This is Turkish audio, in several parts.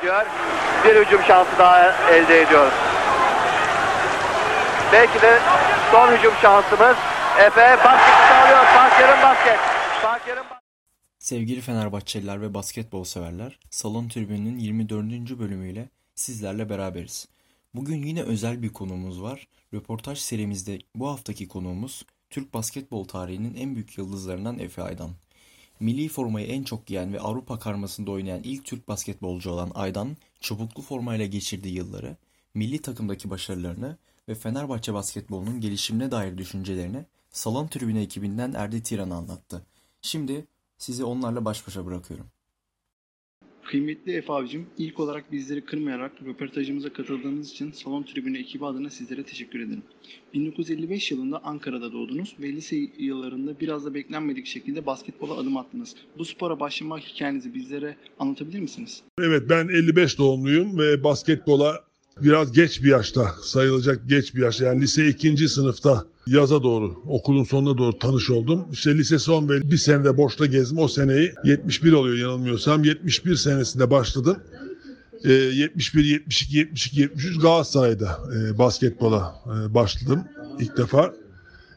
gidiyor. Bir hücum şansı daha elde ediyoruz. Belki de son hücum şansımız. Efe basket sağlıyor. Farker'in basket. Basket. Sevgili Fenerbahçeliler ve basketbol severler, Salon Tribünü'nün 24. bölümüyle sizlerle beraberiz. Bugün yine özel bir konuğumuz var. Röportaj serimizde bu haftaki konuğumuz Türk basketbol tarihinin en büyük yıldızlarından Efe Aydan. Milli formayı en çok giyen ve Avrupa karmasında oynayan ilk Türk basketbolcu olan Aydan, çubuklu formayla geçirdiği yılları, milli takımdaki başarılarını ve Fenerbahçe basketbolunun gelişimine dair düşüncelerini Salon Tribünü ekibinden Erdi Tiran'a anlattı. Şimdi sizi onlarla baş başa bırakıyorum. Kıymetli Efe abicim, ilk olarak bizleri kırmayarak röportajımıza katıldığınız için Salon Tribünü ekibi adına sizlere teşekkür ederim. 1955 yılında Ankara'da doğdunuz ve lise yıllarında biraz da beklenmedik şekilde basketbola adım attınız. Bu spora başlama hikayenizi bizlere anlatabilir misiniz? Evet ben 55 doğumluyum ve basketbola biraz geç bir yaşta sayılacak geç bir yaşta yani lise ikinci sınıfta yaza doğru okulun sonuna doğru tanış oldum. İşte lise son ve bir senede boşta gezdim. O seneyi 71 oluyor yanılmıyorsam. 71 senesinde başladım. Ee, 71, 72, 72, 73 Galatasaray'da e, basketbola e, başladım ilk defa.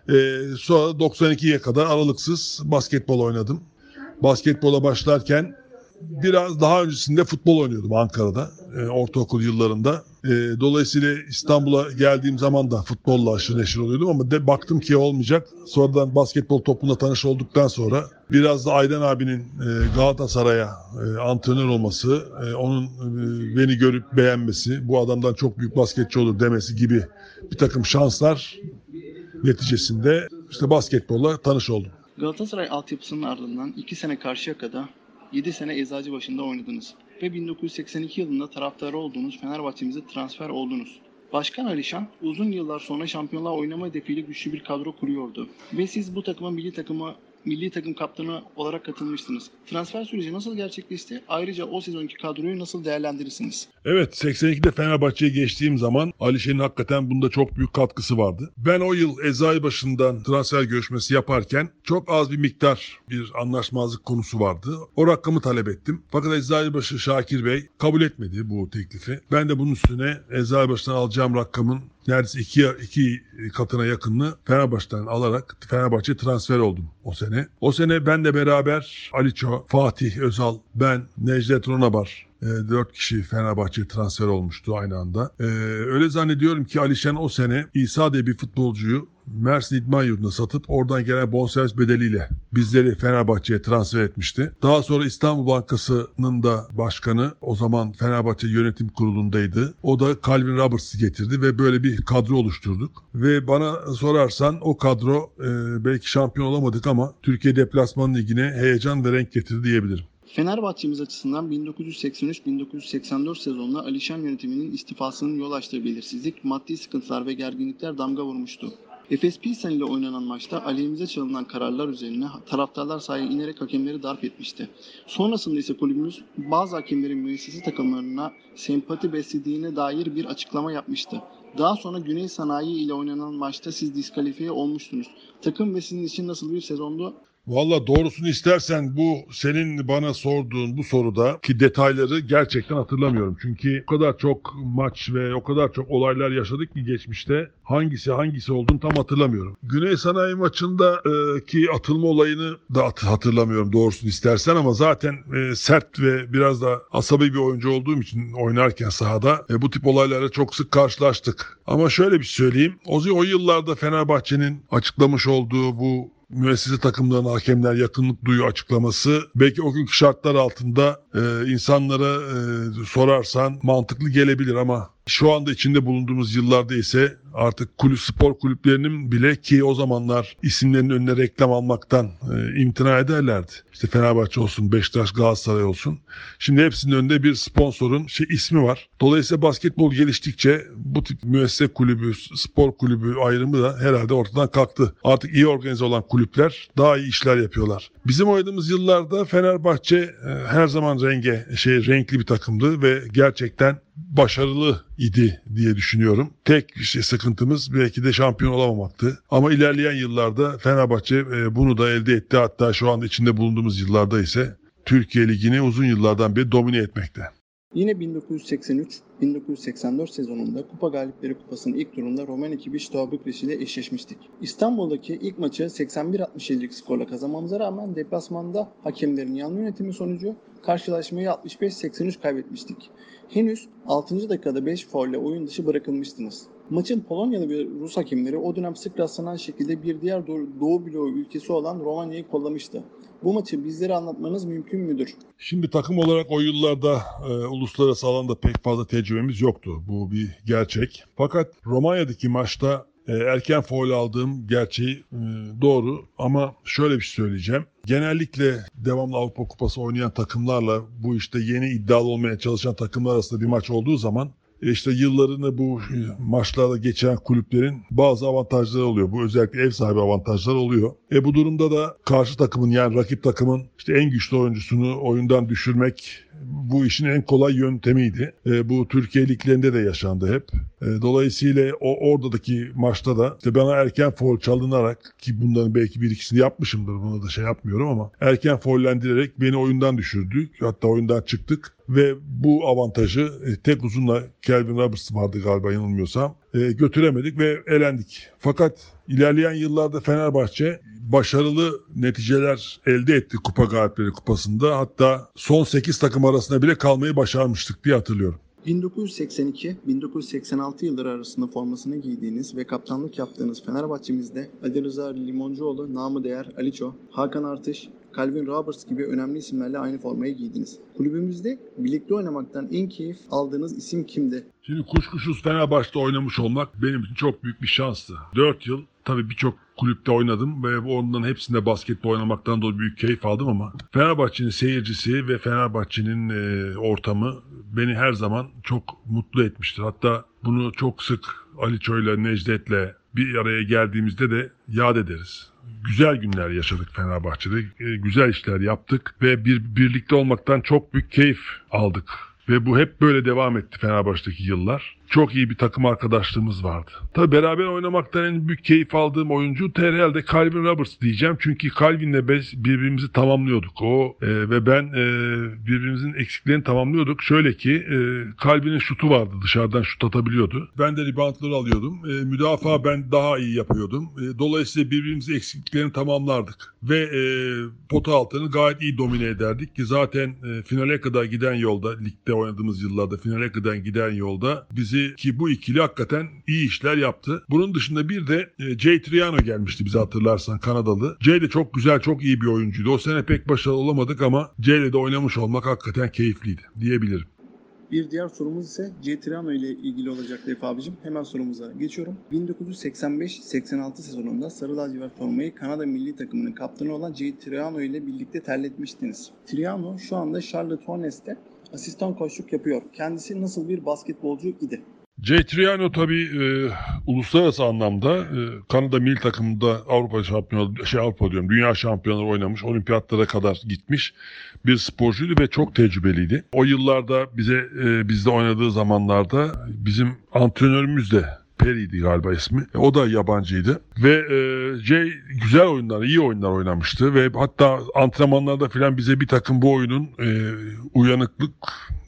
E, sonra 92'ye kadar aralıksız basketbol oynadım. Basketbola başlarken biraz daha öncesinde futbol oynuyordum Ankara'da e, ortaokul yıllarında. E, dolayısıyla İstanbul'a geldiğim zaman da futbolla aşırı neşir oluyordum ama de baktım ki olmayacak. Sonradan basketbol toplumuna tanış olduktan sonra biraz da Aydan abinin e, Galatasaray'a e, antrenör olması, e, onun e, beni görüp beğenmesi, bu adamdan çok büyük basketçi olur demesi gibi bir takım şanslar neticesinde işte basketbolla tanış oldum. Galatasaray altyapısının ardından 2 sene Karşıyaka'da, 7 sene Eczacıbaşı'nda oynadınız ve 1982 yılında taraftarı olduğunuz Fenerbahçe'mize transfer oldunuz. Başkan Alişan uzun yıllar sonra şampiyonlar oynama hedefiyle güçlü bir kadro kuruyordu. Ve siz bu takıma milli takıma milli takım kaptanı olarak katılmıştınız. Transfer süreci nasıl gerçekleşti? Ayrıca o sezonki kadroyu nasıl değerlendirirsiniz? Evet 82'de Fenerbahçe'ye geçtiğim zaman Alişen'in hakikaten bunda çok büyük katkısı vardı. Ben o yıl Eczacıbaşı'ndan transfer görüşmesi yaparken çok az bir miktar bir anlaşmazlık konusu vardı. O rakamı talep ettim. Fakat Eczacıbaşı Şakir Bey kabul etmedi bu teklifi. Ben de bunun üstüne Eczacıbaşı'ndan alacağım rakamın neredeyse iki, iki katına yakınını Fenerbahçe'den alarak Fenerbahçe transfer oldum o sene. O sene ben de beraber Aliço, Fatih Özal, ben, Necdet Ronabar e, dört kişi Fenerbahçe transfer olmuştu aynı anda. E, öyle zannediyorum ki Alişen o sene İsa diye bir futbolcuyu Mersin İdman Yurdu'na satıp oradan gelen bonservis bedeliyle bizleri Fenerbahçe'ye transfer etmişti. Daha sonra İstanbul Bankası'nın da başkanı o zaman Fenerbahçe yönetim kurulundaydı. O da Calvin Roberts'ı getirdi ve böyle bir kadro oluşturduk. Ve bana sorarsan o kadro e, belki şampiyon olamadık ama Türkiye Deplasman Ligi'ne heyecan ve renk getirdi diyebilirim. Fenerbahçe'miz açısından 1983-1984 sezonunda Alişan yönetiminin istifasının yol açtığı belirsizlik, maddi sıkıntılar ve gerginlikler damga vurmuştu. Efes Pilsen ile oynanan maçta aleyhimize çalınan kararlar üzerine taraftarlar sahaya inerek hakemleri darp etmişti. Sonrasında ise kulübümüz bazı hakemlerin müessesi takımlarına sempati beslediğine dair bir açıklama yapmıştı. Daha sonra Güney Sanayi ile oynanan maçta siz diskalifiye olmuştunuz. Takım ve sizin için nasıl bir sezondu? Valla doğrusunu istersen bu senin bana sorduğun bu soruda ki detayları gerçekten hatırlamıyorum. Çünkü o kadar çok maç ve o kadar çok olaylar yaşadık ki geçmişte hangisi hangisi olduğunu tam hatırlamıyorum. Güney Sanayi maçında e, ki atılma olayını da hatırlamıyorum doğrusunu istersen ama zaten e, sert ve biraz da asabi bir oyuncu olduğum için oynarken sahada e, bu tip olaylara çok sık karşılaştık. Ama şöyle bir söyleyeyim. O, o yıllarda Fenerbahçe'nin açıklamış olduğu bu müessese takımlarına hakemler yakınlık duyu açıklaması. Belki o günkü şartlar altında e, insanlara e, sorarsan mantıklı gelebilir ama şu anda içinde bulunduğumuz yıllarda ise artık kulüp spor kulüplerinin bile ki o zamanlar isimlerinin önüne reklam almaktan e, imtina ederlerdi. İşte Fenerbahçe olsun, Beşiktaş, Galatasaray olsun. Şimdi hepsinin önünde bir sponsorun şey ismi var. Dolayısıyla basketbol geliştikçe bu tip müessese kulübü, spor kulübü ayrımı da herhalde ortadan kalktı. Artık iyi organize olan kulüpler daha iyi işler yapıyorlar. Bizim oynadığımız yıllarda Fenerbahçe e, her zaman renge şey renkli bir takımdı ve gerçekten başarılı idi diye düşünüyorum. Tek işte sıkıntımız belki de şampiyon olamamaktı. Ama ilerleyen yıllarda Fenerbahçe e, bunu da elde etti. Hatta şu anda içinde bulunduğumuz yıllarda ise Türkiye Ligi'ni uzun yıllardan beri domine etmekte. Yine 1983-1984 sezonunda Kupa Galipleri Kupası'nın ilk turunda Roman ekibi Steaua Bükreş ile eşleşmiştik. İstanbul'daki ilk maçı 81-67'lik skorla kazanmamıza rağmen deplasmanda hakemlerin yanlı yönetimi sonucu karşılaşmayı 65-83 kaybetmiştik. Henüz 6. dakikada 5 faulle oyun dışı bırakılmıştınız. Maçın Polonyalı ve Rus hakemleri o dönem sık rastlanan şekilde bir diğer Doğu, Doğu bloğu ülkesi olan Romanya'yı kollamıştı. Bu maçı bizlere anlatmanız mümkün müdür? Şimdi takım olarak o yıllarda e, uluslararası alanda pek fazla tecrübemiz yoktu. Bu bir gerçek. Fakat Romanya'daki maçta e, erken foul aldığım gerçeği e, doğru ama şöyle bir şey söyleyeceğim. Genellikle devamlı Avrupa Kupası oynayan takımlarla bu işte yeni iddialı olmaya çalışan takımlar arasında bir maç olduğu zaman işte yıllarını bu e, maçlarda geçen kulüplerin bazı avantajları oluyor. Bu özellikle ev sahibi avantajları oluyor. E bu durumda da karşı takımın yani rakip takımın işte en güçlü oyuncusunu oyundan düşürmek bu işin en kolay yöntemiydi. E, bu Türkiye liglerinde de yaşandı hep. E, dolayısıyla o oradaki maçta da işte bana erken foul çalınarak ki bunların belki bir ikisini yapmışımdır buna da şey yapmıyorum ama erken foullendirerek beni oyundan düşürdü. Hatta oyundan çıktık ve bu avantajı e, tek uzunla Kelvin Roberts vardı galiba yanılmıyorsam e, götüremedik ve elendik. Fakat ilerleyen yıllarda Fenerbahçe başarılı neticeler elde etti Kupa Galipleri Kupası'nda. Hatta son 8 takım arasında bile kalmayı başarmıştık diye hatırlıyorum. 1982-1986 yılları arasında formasını giydiğiniz ve kaptanlık yaptığınız Fenerbahçe'mizde Ali Rıza Limoncuoğlu, namı değer Aliço, Hakan Artış, Calvin Roberts gibi önemli isimlerle aynı formayı giydiniz. Kulübümüzde birlikte oynamaktan en keyif aldığınız isim kimdi? Şimdi kuşkusuz Fenerbahçe'de oynamış olmak benim için çok büyük bir şanstı. 4 yıl tabii birçok kulüpte oynadım ve onların hepsinde basketbol oynamaktan dolayı büyük keyif aldım ama Fenerbahçe'nin seyircisi ve Fenerbahçe'nin e, ortamı beni her zaman çok mutlu etmiştir. Hatta bunu çok sık Ali Çoy'la Necdet'le bir araya geldiğimizde de yad ederiz. Güzel günler yaşadık Fenerbahçe'de. e, güzel işler yaptık ve bir birlikte olmaktan çok büyük keyif aldık. Ve bu hep böyle devam etti Fenerbahçe'deki yıllar. Çok iyi bir takım arkadaşlığımız vardı. Tabi beraber oynamaktan en büyük keyif aldığım oyuncu herhalde Calvin Roberts diyeceğim. Çünkü Calvin'le biz birbirimizi tamamlıyorduk. O e, ve ben e, birbirimizin eksiklerini tamamlıyorduk. Şöyle ki e, Calvin'in şutu vardı dışarıdan şut atabiliyordu. Ben de reboundları alıyordum. E, müdafaa ben daha iyi yapıyordum. E, dolayısıyla birbirimizin eksikliklerini tamamlardık. Ve e, pota altını gayet iyi domine ederdik ki zaten e, finale kadar giden yolda ligde oynadığımız yıllarda finale kadar giden yolda bizi ki bu ikili hakikaten iyi işler yaptı. Bunun dışında bir de e, Jay Triano gelmişti bize hatırlarsan Kanadalı. Jay de çok güzel çok iyi bir oyuncuydu. O sene pek başarılı olamadık ama Jay'le de oynamış olmak hakikaten keyifliydi diyebilirim. Bir diğer sorumuz ise Cetrano ile ilgili olacak Efe abicim. Hemen sorumuza geçiyorum. 1985-86 sezonunda Sarı Lacivert formayı Kanada milli takımının kaptanı olan Cetrano ile birlikte terletmiştiniz. Triano şu anda Charlotte Hornets'te asistan koçluk yapıyor. Kendisi nasıl bir basketbolcu idi? Jay Triano tabii e, uluslararası anlamda e, Kanada milli takımında Avrupa şampiyonu şey Avrupa diyorum dünya şampiyonları oynamış, olimpiyatlara kadar gitmiş bir sporcuydu ve çok tecrübeliydi. O yıllarda bize e, bizde oynadığı zamanlarda bizim antrenörümüz de Perry'di galiba ismi. E, O da yabancıydı. Ve e, Jay güzel oyunlar, iyi oyunlar oynamıştı. Ve hatta antrenmanlarda filan bize bir takım bu oyunun e, uyanıklık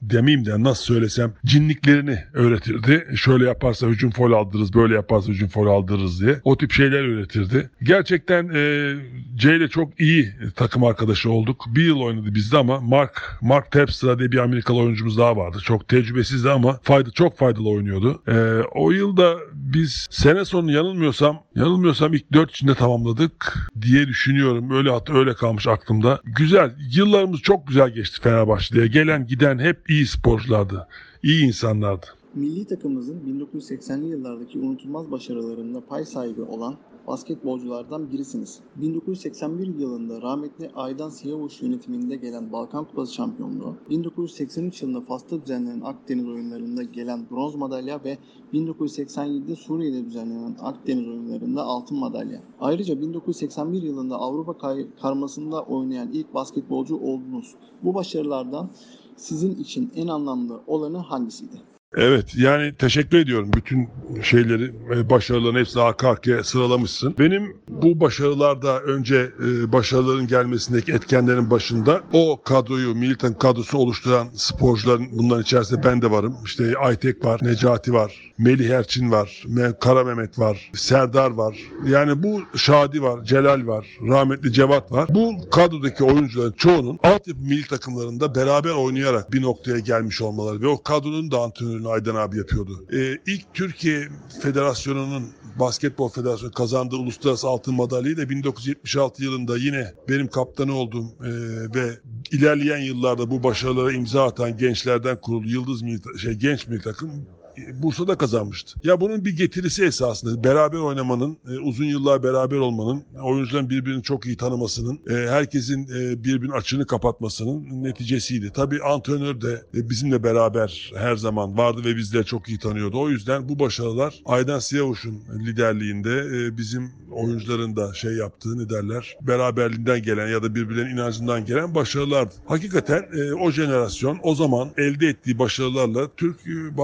demeyeyim de nasıl söylesem cinliklerini öğretirdi. Şöyle yaparsa hücum foul aldırırız, böyle yaparsa hücum foul aldırırız diye. O tip şeyler öğretirdi. Gerçekten e, Jay ile çok iyi takım arkadaşı olduk. Bir yıl oynadı bizde ama Mark Mark Terpstra diye bir Amerikalı oyuncumuz daha vardı. Çok tecrübesizdi ama fayda çok faydalı oynuyordu. E, o yılda biz sene sonu yanılmıyorsam yanılmıyorsam ilk dört içinde tamamladık diye düşünüyorum. Öyle hat öyle kalmış aklımda. Güzel. Yıllarımız çok güzel geçti Fenerbahçe'ye. Gelen giden hep iyi sporculardı. iyi insanlardı. Milli takımımızın 1980'li yıllardaki unutulmaz başarılarında pay sahibi olan basketbolculardan birisiniz. 1981 yılında rahmetli Aydan Siyavuş yönetiminde gelen Balkan Kupası şampiyonluğu, 1983 yılında Fas'ta düzenlenen Akdeniz oyunlarında gelen bronz madalya ve 1987'de Suriye'de düzenlenen Akdeniz oyunlarında altın madalya. Ayrıca 1981 yılında Avrupa karmasında oynayan ilk basketbolcu oldunuz. Bu başarılardan sizin için en anlamlı olanı hangisiydi? Evet yani teşekkür ediyorum. Bütün şeyleri, e, başarıların hepsini arka arkaya sıralamışsın. Benim bu başarılarda önce e, başarıların gelmesindeki etkenlerin başında o kadroyu, milli takım kadrosunu oluşturan sporcuların bunların içerisinde ben de varım. İşte Aytek var, Necati var, Melih Erçin var, Kara Mehmet var, Serdar var. Yani bu Şadi var, Celal var, rahmetli Cevat var. Bu kadrodaki oyuncuların çoğunun altyapı milli takımlarında beraber oynayarak bir noktaya gelmiş olmaları ve o kadronun da antrenörünü Aydan abi yapıyordu. Ee, ilk Türkiye Federasyonu'nun Basketbol Federasyonu kazandığı uluslararası altın madalyayı da 1976 yılında yine benim kaptanı olduğum e, ve ilerleyen yıllarda bu başarılara imza atan gençlerden kurulu Yıldız milli, şey, genç milli takım Bursa'da kazanmıştı. Ya bunun bir getirisi esasında beraber oynamanın, e, uzun yıllar beraber olmanın, oyuncuların birbirini çok iyi tanımasının, e, herkesin e, birbirinin açığını kapatmasının neticesiydi. Tabii antrenör de bizimle beraber her zaman vardı ve bizleri çok iyi tanıyordu. O yüzden bu başarılar Aydan Siyavuş'un liderliğinde bizim oyuncuların da şey yaptığı ne derler, beraberliğinden gelen ya da birbirlerinin inancından gelen başarılardı. Hakikaten o jenerasyon o zaman elde ettiği başarılarla Türk e,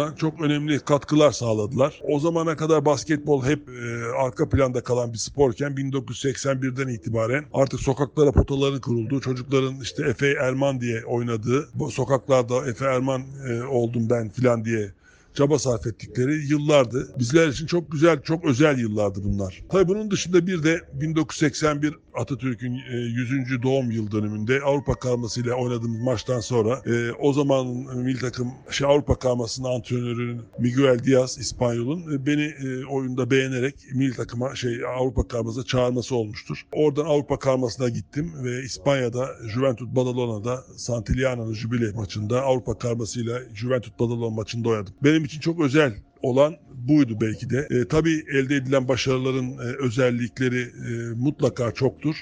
basketboluna çok önemli katkılar sağladılar. O zamana kadar basketbol hep e, arka planda kalan bir sporken 1981'den itibaren artık sokaklara potaların kurulduğu, çocukların işte Efe Erman diye oynadığı, bu sokaklarda Efe Erman e, oldum ben filan diye çaba sarf ettikleri yıllardı. Bizler için çok güzel, çok özel yıllardı bunlar. Tabii bunun dışında bir de 1981 Atatürk'ün e, 100. doğum yıl dönümünde Avrupa karmasıyla oynadığımız maçtan sonra e, o zaman milli takım şey Avrupa karmasının antrenörü Miguel Diaz İspanyol'un e, beni e, oyunda beğenerek milli takıma şey Avrupa karmasına çağırması olmuştur. Oradan Avrupa karmasına gittim ve İspanya'da Juventud Badalona'da Santillano'nun jübile maçında Avrupa karmasıyla Juventud Badalona maçında oynadım. Benim için çok özel olan buydu belki de. E, tabii elde edilen başarıların e, özellikleri e, mutlaka çoktur.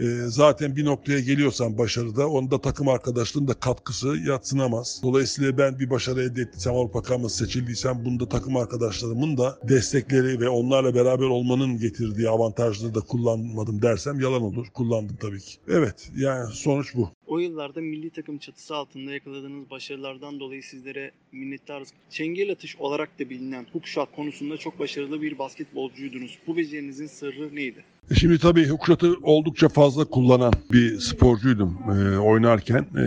E, zaten bir noktaya geliyorsan başarıda onda takım arkadaşlığın da katkısı yatsınamaz. Dolayısıyla ben bir başarı elde ettiysem Avrupa Kaması seçildiysem bunda takım arkadaşlarımın da destekleri ve onlarla beraber olmanın getirdiği avantajları da kullanmadım dersem yalan olur. Kullandım tabii ki. Evet yani sonuç bu. O yıllarda milli takım çatısı altında yakaladığınız başarılardan dolayı sizlere minnettarız. Çengel atış olarak da bilinen hookshot konusunda çok başarılı bir basketbolcuydunuz. Bu becerinizin sırrı neydi? Şimdi tabii hookshot'ı oldukça fazla kullanan bir sporcuydum e, oynarken. E,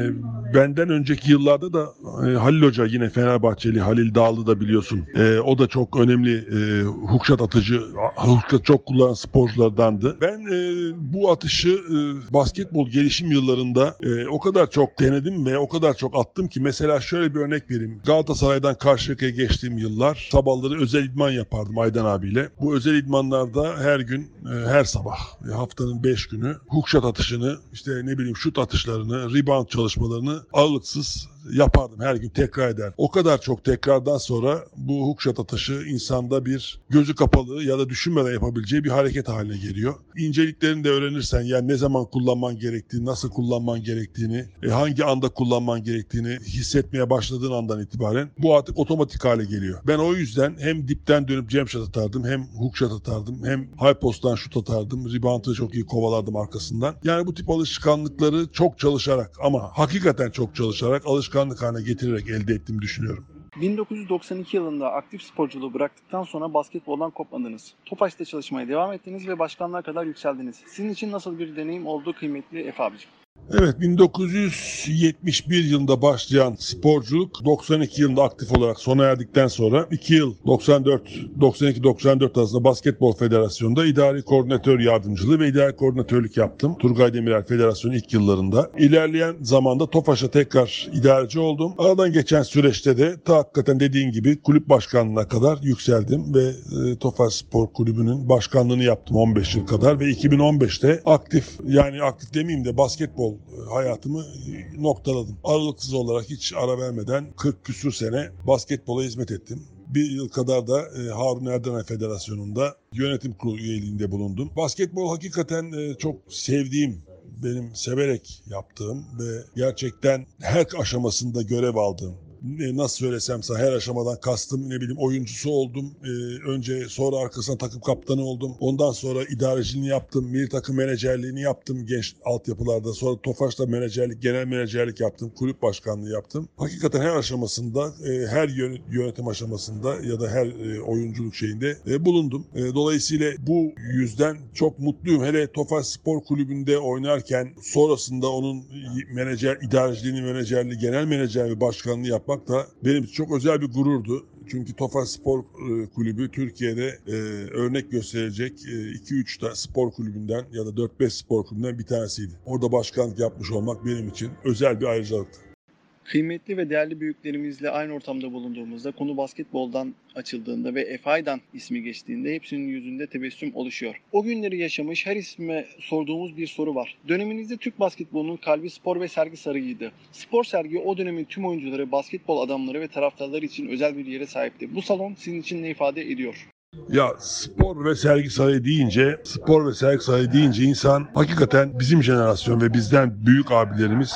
benden önceki yıllarda da e, Halil Hoca yine Fenerbahçeli Halil Dağlı da biliyorsun. E, o da çok önemli e, hookshot atıcı, hookshot çok kullanan sporculardandı. Ben e, bu atışı e, basketbol gelişim yıllarında e, o kadar çok denedim ve o kadar çok attım ki mesela şöyle bir örnek vereyim. Galatasaray'dan Karşıyaka'ya geçtiğim yıllar sabahları özel idman yapardım Aydan abiyle. Bu özel idmanlarda her gün, e, her sabah, e, haftanın 5 günü hookshot atışını, işte ne bileyim şut atışlarını, rebound çalışmalarını aralıksız yapardım. Her gün tekrar eder. O kadar çok tekrardan sonra bu hookshot atışı insanda bir gözü kapalı ya da düşünmeden yapabileceği bir hareket haline geliyor. İnceliklerini de öğrenirsen yani ne zaman kullanman gerektiğini, nasıl kullanman gerektiğini, e, hangi anda kullanman gerektiğini hissetmeye başladığın andan itibaren bu artık otomatik hale geliyor. Ben o yüzden hem dipten dönüp jump shot atardım, hem hookshot atardım, hem high post'tan şut atardım. Rebound'ı çok iyi kovalardım arkasından. Yani bu tip alışkanlıkları çok çalışarak ama hakikaten çok çalışarak alışkanlık haline getirerek elde ettiğimi düşünüyorum. 1992 yılında aktif sporculuğu bıraktıktan sonra basketboldan kopmadınız. Topaş'ta çalışmaya devam ettiniz ve başkanlığa kadar yükseldiniz. Sizin için nasıl bir deneyim oldu kıymetli Efe abicim? Evet 1971 yılında başlayan sporculuk 92 yılında aktif olarak sona erdikten sonra 2 yıl 94 92 94 arasında Basketbol Federasyonu'nda idari koordinatör yardımcılığı ve idari koordinatörlük yaptım. Turgay Demirel Federasyonu ilk yıllarında. İlerleyen zamanda Tofaş'a tekrar idareci oldum. Aradan geçen süreçte de ta hakikaten dediğin gibi kulüp başkanlığına kadar yükseldim ve e, Tofaş Spor Kulübü'nün başkanlığını yaptım 15 yıl kadar ve 2015'te aktif yani aktif demeyeyim de basketbol hayatımı e, noktaladım. Aralıksız olarak hiç ara vermeden 40 küsür sene basketbola hizmet ettim. Bir yıl kadar da e, Harun Erdenay Federasyonu'nda yönetim kurulu üyeliğinde bulundum. Basketbol hakikaten e, çok sevdiğim benim severek yaptığım ve gerçekten her aşamasında görev aldığım nasıl söylesem sana her aşamadan kastım ne bileyim oyuncusu oldum. E, önce sonra arkasına takım kaptanı oldum. Ondan sonra idareciliğini yaptım. Milli takım menajerliğini yaptım genç altyapılarda. Sonra Tofaş'ta menajerlik, genel menajerlik yaptım. Kulüp başkanlığı yaptım. Hakikaten her aşamasında, e, her yön- yönetim aşamasında ya da her e, oyunculuk şeyinde e, bulundum. E, dolayısıyla bu yüzden çok mutluyum. Hele Tofaş Spor Kulübü'nde oynarken sonrasında onun menajer, idareciliğini, menajerliği, genel menajer ve başkanlığı yapmak da benim için çok özel bir gururdu. Çünkü Tofaş Spor e, Kulübü Türkiye'de e, örnek gösterecek 2-3 tane spor kulübünden ya da 4-5 spor kulübünden bir tanesiydi. Orada başkanlık yapmış olmak benim için özel bir ayrıcalıktı. Kıymetli ve değerli büyüklerimizle aynı ortamda bulunduğumuzda konu basketboldan açıldığında ve Efaydan ismi geçtiğinde hepsinin yüzünde tebessüm oluşuyor. O günleri yaşamış her isme sorduğumuz bir soru var. Döneminizde Türk basketbolunun kalbi spor ve sergi sarıydı. Spor sergi o dönemin tüm oyuncuları, basketbol adamları ve taraftarları için özel bir yere sahipti. Bu salon sizin için ne ifade ediyor? Ya spor ve sergi sarayı deyince, spor ve sergi sarayı deyince insan hakikaten bizim jenerasyon ve bizden büyük abilerimiz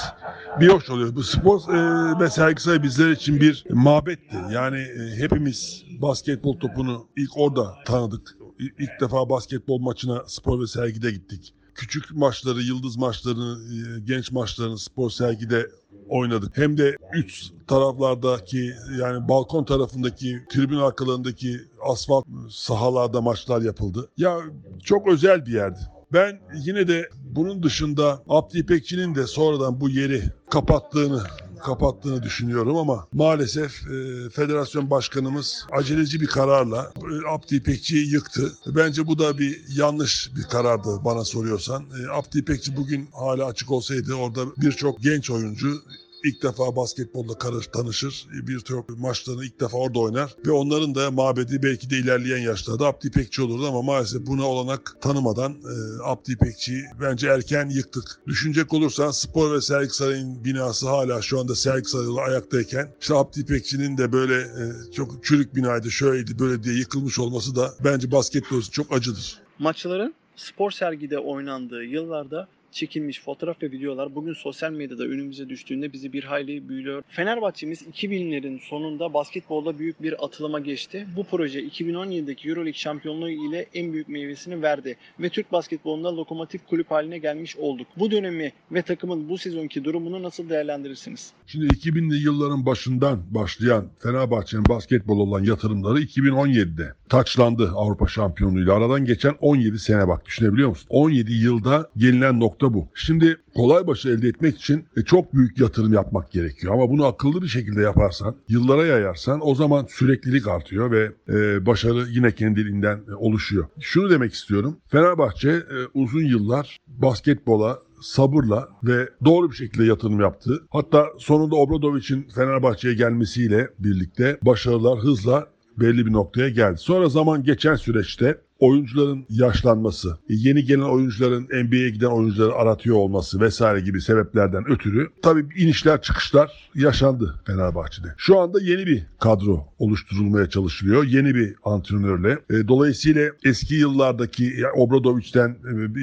bir hoş oluyor. Bu spor e, ve sergi bizler için bir mabetti. Yani e, hepimiz basketbol topunu ilk orada tanıdık. İlk defa basketbol maçına spor ve sergide gittik. Küçük maçları, yıldız maçlarını, e, genç maçlarını spor sergide oynadık. Hem de üç taraflardaki yani balkon tarafındaki tribün arkalarındaki asfalt sahalarda maçlar yapıldı. Ya çok özel bir yerdi. Ben yine de bunun dışında Abdi İpekçi'nin de sonradan bu yeri kapattığını kapattığını düşünüyorum ama maalesef e, federasyon başkanımız aceleci bir kararla e, Abdi İpekçi'yi yıktı. Bence bu da bir yanlış bir karardı bana soruyorsan. E, Abdi İpekçi bugün hala açık olsaydı orada birçok genç oyuncu ilk defa basketbolla karış, tanışır. Birçok maçlarını ilk defa orada oynar. Ve onların da mabedi belki de ilerleyen yaşlarda Abdi İpekçi olurdu ama maalesef buna olanak tanımadan e, Abdi İpekçi'yi bence erken yıktık. Düşünecek olursan Spor ve Sergi Sarayı'nın binası hala şu anda Sergi Sarayı'la ayaktayken işte Abdi İpekçi'nin de böyle e, çok çürük binaydı, şöyleydi, böyle diye yıkılmış olması da bence basketbol için çok acıdır. Maçların spor sergide oynandığı yıllarda çekilmiş fotoğraf ve videolar bugün sosyal medyada önümüze düştüğünde bizi bir hayli büyülüyor. Fenerbahçe'miz 2000'lerin sonunda basketbolda büyük bir atılıma geçti. Bu proje 2017'deki Euroleague şampiyonluğu ile en büyük meyvesini verdi ve Türk basketbolunda lokomotif kulüp haline gelmiş olduk. Bu dönemi ve takımın bu sezonki durumunu nasıl değerlendirirsiniz? Şimdi 2000'li yılların başından başlayan Fenerbahçe'nin basketbol olan yatırımları 2017'de taçlandı Avrupa şampiyonluğuyla. Aradan geçen 17 sene bak düşünebiliyor musun? 17 yılda gelinen nokta bu. Şimdi kolay başarı elde etmek için e, çok büyük yatırım yapmak gerekiyor. Ama bunu akıllı bir şekilde yaparsan, yıllara yayarsan o zaman süreklilik artıyor ve e, başarı yine kendiliğinden e, oluşuyor. Şunu demek istiyorum. Fenerbahçe e, uzun yıllar basketbola sabırla ve doğru bir şekilde yatırım yaptı. Hatta sonunda Obradovic'in Fenerbahçe'ye gelmesiyle birlikte başarılar hızla belli bir noktaya geldi. Sonra zaman geçen süreçte oyuncuların yaşlanması, e, yeni gelen oyuncuların NBA'ye giden oyuncuları aratıyor olması vesaire gibi sebeplerden ötürü tabii inişler çıkışlar yaşandı Fenerbahçe'de. Şu anda yeni bir kadro oluşturulmaya çalışılıyor. Yeni bir antrenörle. E, Dolayısıyla eski yıllardaki ya, Obradovic'ten e,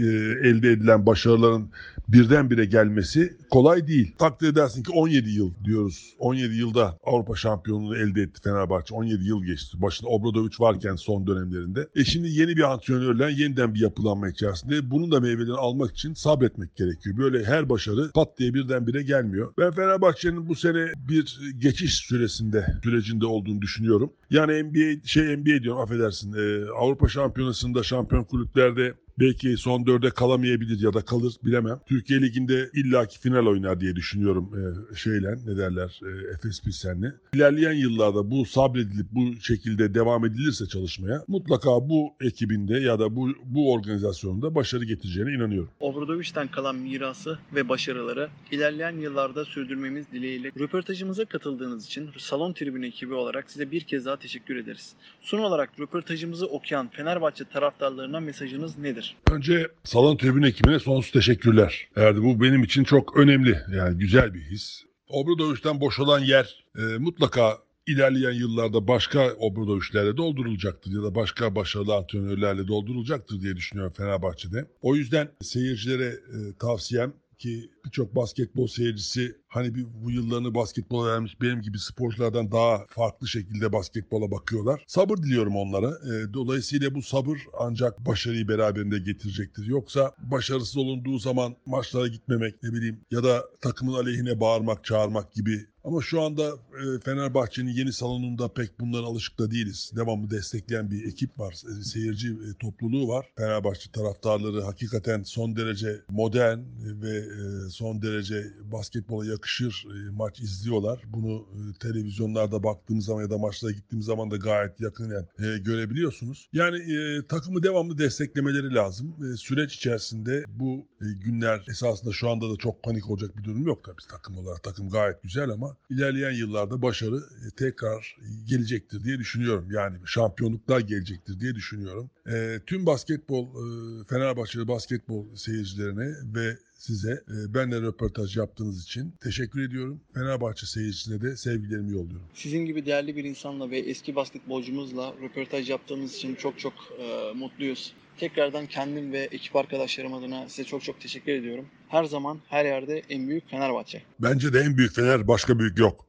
elde edilen başarıların birdenbire gelmesi kolay değil. Takdir edersin ki 17 yıl diyoruz. 17 yılda Avrupa şampiyonluğunu elde etti Fenerbahçe. 17 yıl geçti. Başında Obradovic varken son dönemlerinde. E şimdi yeni bir antrenörle yeniden bir yapılanma içerisinde bunun da meyvelerini almak için sabretmek gerekiyor. Böyle her başarı pat diye birdenbire gelmiyor. Ben Fenerbahçe'nin bu sene bir geçiş süresinde sürecinde olduğunu düşünüyorum. Yani NBA şey NBA diyorum affedersin. e, Avrupa Şampiyonası'nda şampiyon kulüplerde belki son dörde kalamayabilir ya da kalır bilemem. Türkiye Ligi'nde illaki final oynar diye düşünüyorum e, şeyle ne derler e, Efes Pilsen'le. İlerleyen yıllarda bu sabredilip bu şekilde devam edilirse çalışmaya mutlaka bu ekibinde ya da bu bu organizasyonda başarı getireceğine inanıyorum. Obradovic'den kalan mirası ve başarıları ilerleyen yıllarda sürdürmemiz dileğiyle röportajımıza katıldığınız için Salon Tribünü ekibi olarak size bir kez daha teşekkür ederiz. Son olarak röportajımızı okuyan Fenerbahçe taraftarlarına mesajınız nedir? Önce salon tribün ekibine sonsuz teşekkürler. Erdi bu benim için çok önemli yani güzel bir his. Obradovic'den boşalan yer e, mutlaka ilerleyen yıllarda başka Obradovic'lerle doldurulacaktır ya da başka başarılı antrenörlerle doldurulacaktır diye düşünüyorum Fenerbahçe'de. O yüzden seyircilere e, tavsiyem ki birçok basketbol seyircisi hani bir bu yıllarını basketbola vermiş benim gibi sporculardan daha farklı şekilde basketbola bakıyorlar. Sabır diliyorum onlara. E, dolayısıyla bu sabır ancak başarıyı beraberinde getirecektir. Yoksa başarısız olunduğu zaman maçlara gitmemek ne bileyim ya da takımın aleyhine bağırmak, çağırmak gibi ama şu anda e, Fenerbahçe'nin yeni salonunda pek bunlara alışık da değiliz. Devamlı destekleyen bir ekip var, e, seyirci e, topluluğu var. Fenerbahçe taraftarları hakikaten son derece modern ve son derece basketbola yakışır e, maç izliyorlar. Bunu e, televizyonlarda baktığımız zaman ya da maçlara gittiğimiz zaman da gayet yakından e, görebiliyorsunuz. Yani e, takımı devamlı desteklemeleri lazım. E, süreç içerisinde bu e, günler esasında şu anda da çok panik olacak bir durum yok tabii takım olarak. Takım gayet güzel ama ilerleyen yıllarda başarı e, tekrar gelecektir diye düşünüyorum. Yani şampiyonluklar gelecektir diye düşünüyorum. E, tüm basketbol, e, Fenerbahçeli basketbol seyircilerine ve size e, benle röportaj yaptığınız için teşekkür ediyorum. Fenerbahçe seyircisine de sevgilerimi yolluyorum. Sizin gibi değerli bir insanla ve eski basketbolcumuzla röportaj yaptığımız için çok çok e, mutluyuz. Tekrardan kendim ve ekip arkadaşlarım adına size çok çok teşekkür ediyorum. Her zaman her yerde en büyük Fenerbahçe. Bence de en büyük Fener başka büyük yok.